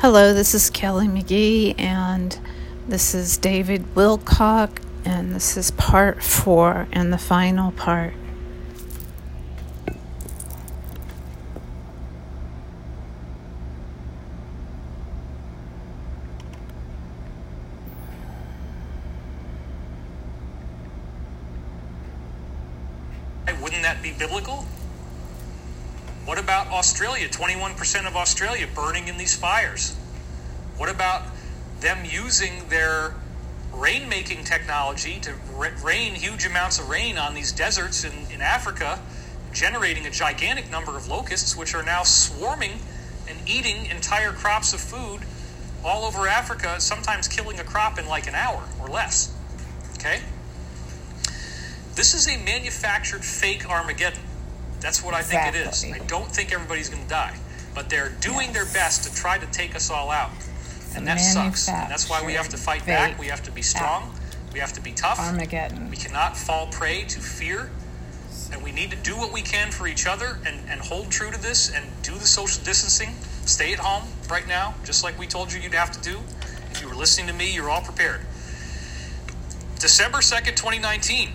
Hello, this is Kelly McGee, and this is David Wilcock, and this is part four and the final part. Wouldn't that be biblical? What about Australia? 21% of Australia burning in these fires. What about them using their rainmaking technology to rain huge amounts of rain on these deserts in, in Africa, generating a gigantic number of locusts, which are now swarming and eating entire crops of food all over Africa, sometimes killing a crop in like an hour or less. Okay? This is a manufactured fake Armageddon. That's what exactly. I think it is. I don't think everybody's going to die, but they're doing yes. their best to try to take us all out, and that sucks. And that's why we have to fight back. We have to be strong. We have to be tough. Armageddon. We cannot fall prey to fear, and we need to do what we can for each other and, and hold true to this and do the social distancing. Stay at home right now, just like we told you you'd have to do. If you were listening to me, you're all prepared. December 2nd, 2019.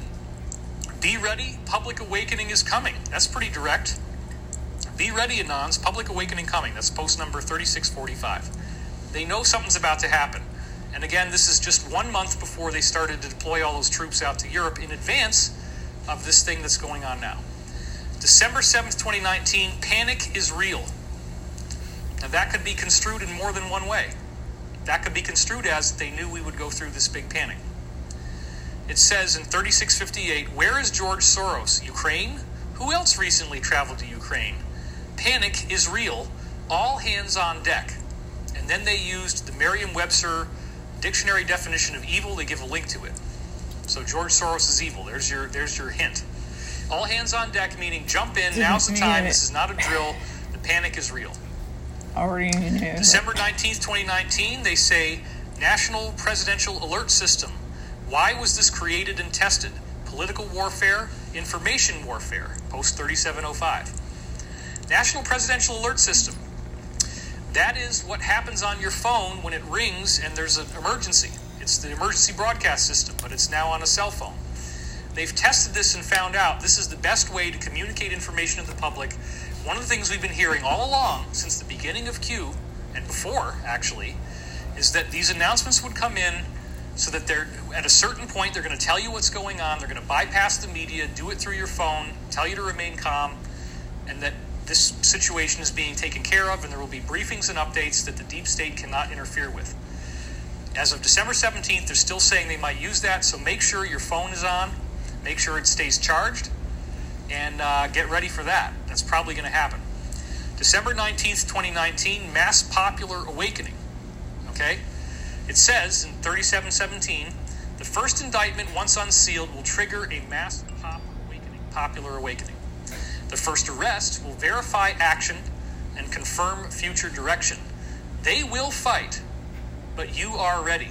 Be ready, public awakening is coming. That's pretty direct. Be ready, Anons, public awakening coming. That's post number 3645. They know something's about to happen. And again, this is just one month before they started to deploy all those troops out to Europe in advance of this thing that's going on now. December 7th, 2019, panic is real. Now, that could be construed in more than one way. That could be construed as they knew we would go through this big panic. It says in 3658, Where is George Soros? Ukraine? Who else recently traveled to Ukraine? Panic is real. All hands on deck. And then they used the Merriam Webster dictionary definition of evil. They give a link to it. So George Soros is evil. There's your there's your hint. All hands on deck meaning jump in. Now's the time. This is not a drill. The panic is real. Already knew. December 19th, 2019, they say National Presidential Alert System why was this created and tested? Political warfare, information warfare, post 3705. National Presidential Alert System. That is what happens on your phone when it rings and there's an emergency. It's the emergency broadcast system, but it's now on a cell phone. They've tested this and found out this is the best way to communicate information to the public. One of the things we've been hearing all along since the beginning of Q, and before actually, is that these announcements would come in so that they're at a certain point they're going to tell you what's going on they're going to bypass the media do it through your phone tell you to remain calm and that this situation is being taken care of and there will be briefings and updates that the deep state cannot interfere with. As of december 17th they're still saying they might use that so make sure your phone is on make sure it stays charged and uh, get ready for that. That's probably going to happen. December 19th 2019 mass popular awakening okay it says in 3717, the first indictment, once unsealed, will trigger a mass pop awakening, popular awakening. The first arrest will verify action and confirm future direction. They will fight, but you are ready.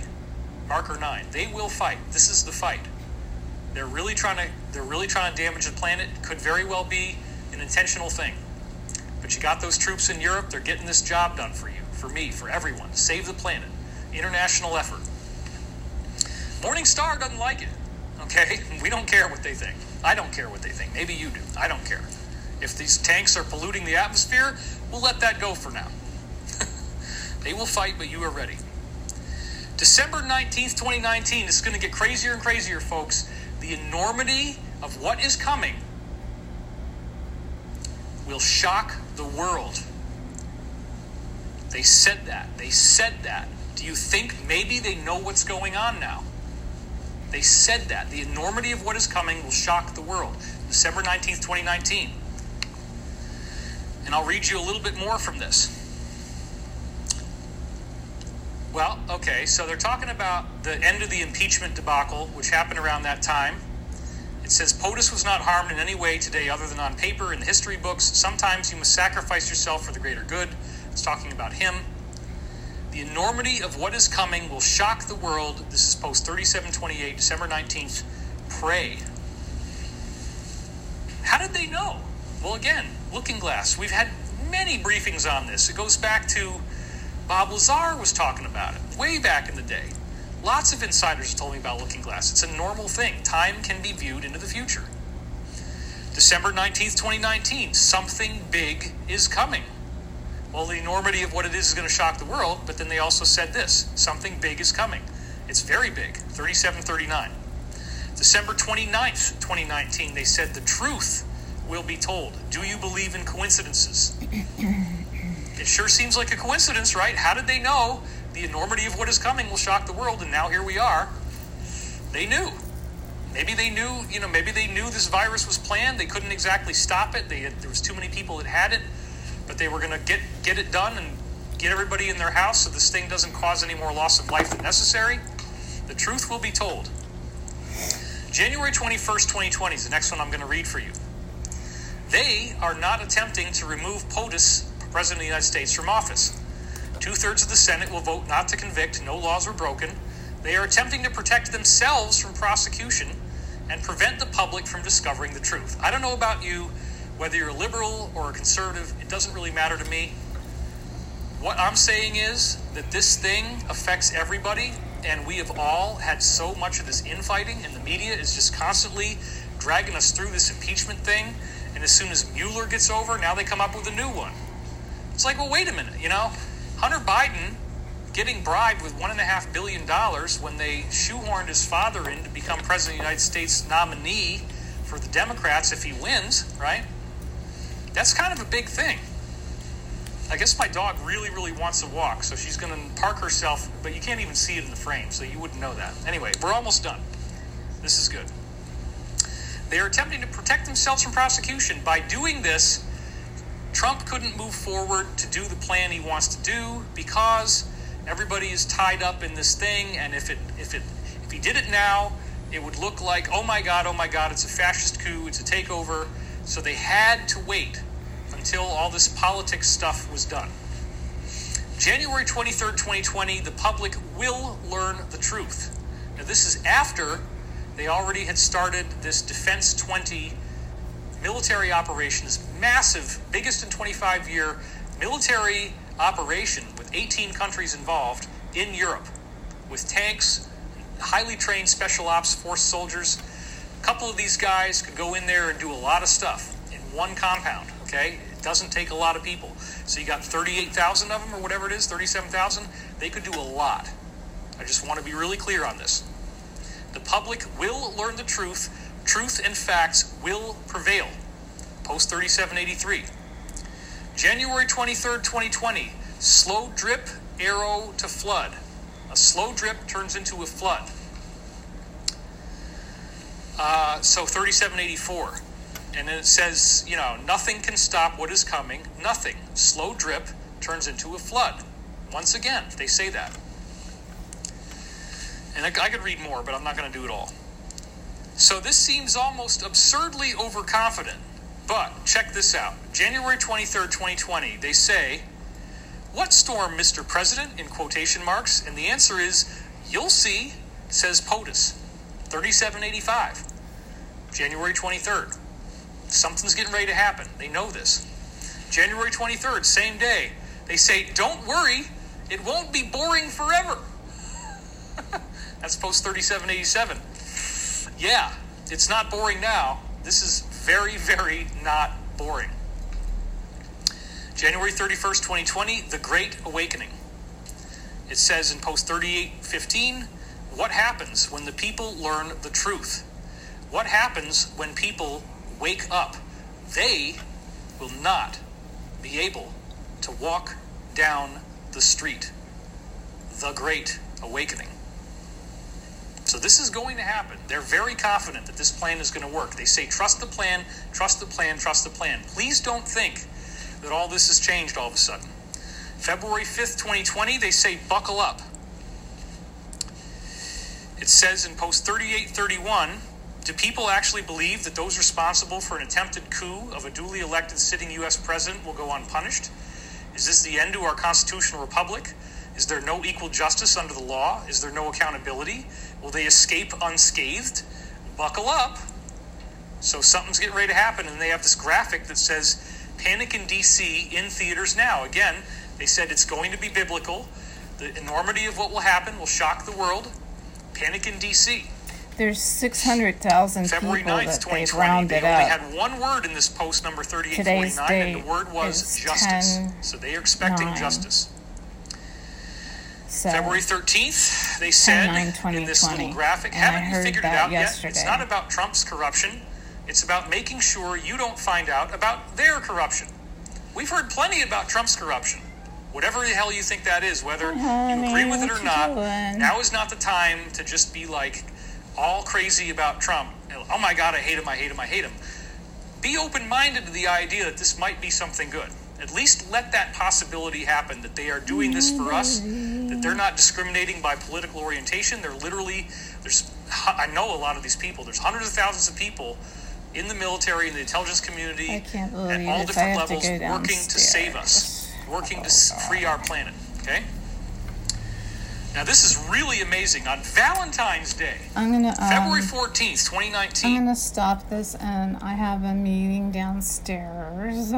Marker 9. They will fight. This is the fight. They're really trying to they're really trying to damage the planet. Could very well be an intentional thing. But you got those troops in Europe, they're getting this job done for you, for me, for everyone. Save the planet international effort. Morning Star doesn't like it. Okay? We don't care what they think. I don't care what they think. Maybe you do. I don't care. If these tanks are polluting the atmosphere, we'll let that go for now. they will fight, but you are ready. December 19th, 2019, this is going to get crazier and crazier, folks. The enormity of what is coming will shock the world. They said that. They said that. Do you think maybe they know what's going on now? They said that. The enormity of what is coming will shock the world. December 19th, 2019. And I'll read you a little bit more from this. Well, okay, so they're talking about the end of the impeachment debacle, which happened around that time. It says POTUS was not harmed in any way today other than on paper in the history books. Sometimes you must sacrifice yourself for the greater good. It's talking about him. The enormity of what is coming will shock the world. This is post 3728, December 19th. Pray. How did they know? Well, again, Looking Glass. We've had many briefings on this. It goes back to Bob Lazar was talking about it way back in the day. Lots of insiders told me about Looking Glass. It's a normal thing. Time can be viewed into the future. December 19th, 2019, something big is coming. Well, the enormity of what it is is going to shock the world, but then they also said this something big is coming. It's very big 3739. December 29th, 2019, they said the truth will be told. Do you believe in coincidences? it sure seems like a coincidence, right? How did they know the enormity of what is coming will shock the world, and now here we are? They knew. Maybe they knew, you know, maybe they knew this virus was planned. They couldn't exactly stop it. Had, there was too many people that had it, but they were going to get get it done and get everybody in their house so this thing doesn't cause any more loss of life than necessary. The truth will be told. January 21st, 2020 is the next one I'm going to read for you. They are not attempting to remove POTUS, President of the United States, from office. Two thirds of the Senate will vote not to convict. No laws were broken. They are attempting to protect themselves from prosecution and prevent the public from discovering the truth. I don't know about you, whether you're a liberal or a conservative, it doesn't really matter to me. What I'm saying is that this thing affects everybody, and we have all had so much of this infighting, and the media is just constantly dragging us through this impeachment thing. And as soon as Mueller gets over, now they come up with a new one. It's like, well, wait a minute, you know? Hunter Biden getting bribed with one and a half billion dollars when they shoehorned his father in to become president of the United States nominee for the Democrats if he wins, right? That's kind of a big thing. I guess my dog really, really wants to walk, so she's going to park herself, but you can't even see it in the frame, so you wouldn't know that. Anyway, we're almost done. This is good. They are attempting to protect themselves from prosecution. By doing this, Trump couldn't move forward to do the plan he wants to do because everybody is tied up in this thing, and if it if it if he did it now, it would look like oh my god, oh my god, it's a fascist coup, it's a takeover. So they had to wait until all this politics stuff was done. January 23rd, 2020, the public will learn the truth. Now, this is after they already had started this Defense 20 military operation, this massive, biggest in 25 year military operation with 18 countries involved in Europe with tanks, highly trained special ops force soldiers. Couple of these guys could go in there and do a lot of stuff in one compound, okay? It doesn't take a lot of people. So you got 38,000 of them or whatever it is, 37,000. They could do a lot. I just want to be really clear on this. The public will learn the truth. Truth and facts will prevail. Post 3783. January 23rd, 2020. Slow drip, arrow to flood. A slow drip turns into a flood. Uh, so 3784. And then it says, you know, nothing can stop what is coming. Nothing. Slow drip turns into a flood. Once again, they say that. And I, I could read more, but I'm not going to do it all. So this seems almost absurdly overconfident. But check this out. January 23rd, 2020, they say, What storm, Mr. President? in quotation marks. And the answer is, You'll see, says POTUS. 3785. January 23rd. Something's getting ready to happen. They know this. January 23rd, same day. They say, Don't worry, it won't be boring forever. That's post 3787. Yeah, it's not boring now. This is very, very not boring. January 31st, 2020, The Great Awakening. It says in post 3815, what happens when the people learn the truth? What happens when people wake up? They will not be able to walk down the street. The Great Awakening. So this is going to happen. They're very confident that this plan is going to work. They say, trust the plan, trust the plan, trust the plan. Please don't think that all this has changed all of a sudden. February 5th, 2020, they say, buckle up. It says in post 3831, do people actually believe that those responsible for an attempted coup of a duly elected sitting U.S. president will go unpunished? Is this the end to our constitutional republic? Is there no equal justice under the law? Is there no accountability? Will they escape unscathed? Buckle up. So something's getting ready to happen, and they have this graphic that says Panic in DC in theaters now. Again, They said it's going to be biblical. The enormity of what will happen will shock the world. Panic in D.C. There's 600,000 people 9th, that they've 2020. They rounded only up. had one word in this post number Today's 3849, and the word was justice. 10 So they are expecting 9. justice. So, February 13th, they said 9, in this little graphic, haven't you figured it out yet? It's not about Trump's corruption. It's about making sure you don't find out about their corruption. We've heard plenty about Trump's corruption. Whatever the hell you think that is, whether you honey, agree with it or not, doing? now is not the time to just be like all crazy about Trump. Oh my God, I hate him, I hate him, I hate him. Be open minded to the idea that this might be something good. At least let that possibility happen that they are doing this for us, that they're not discriminating by political orientation. They're literally, there's, I know a lot of these people, there's hundreds of thousands of people in the military, in the intelligence community, at all different have to levels, working to save us, working to Oh, s- free our planet. Okay? Now, this is really amazing. On Valentine's Day, I'm gonna um, February 14th, 2019. I'm gonna stop this, and I have a meeting downstairs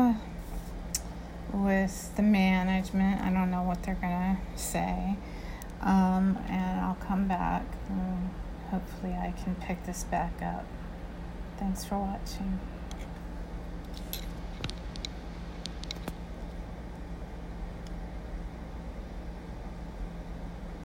with the management. I don't know what they're gonna say, um, and I'll come back. And hopefully, I can pick this back up. Thanks for watching.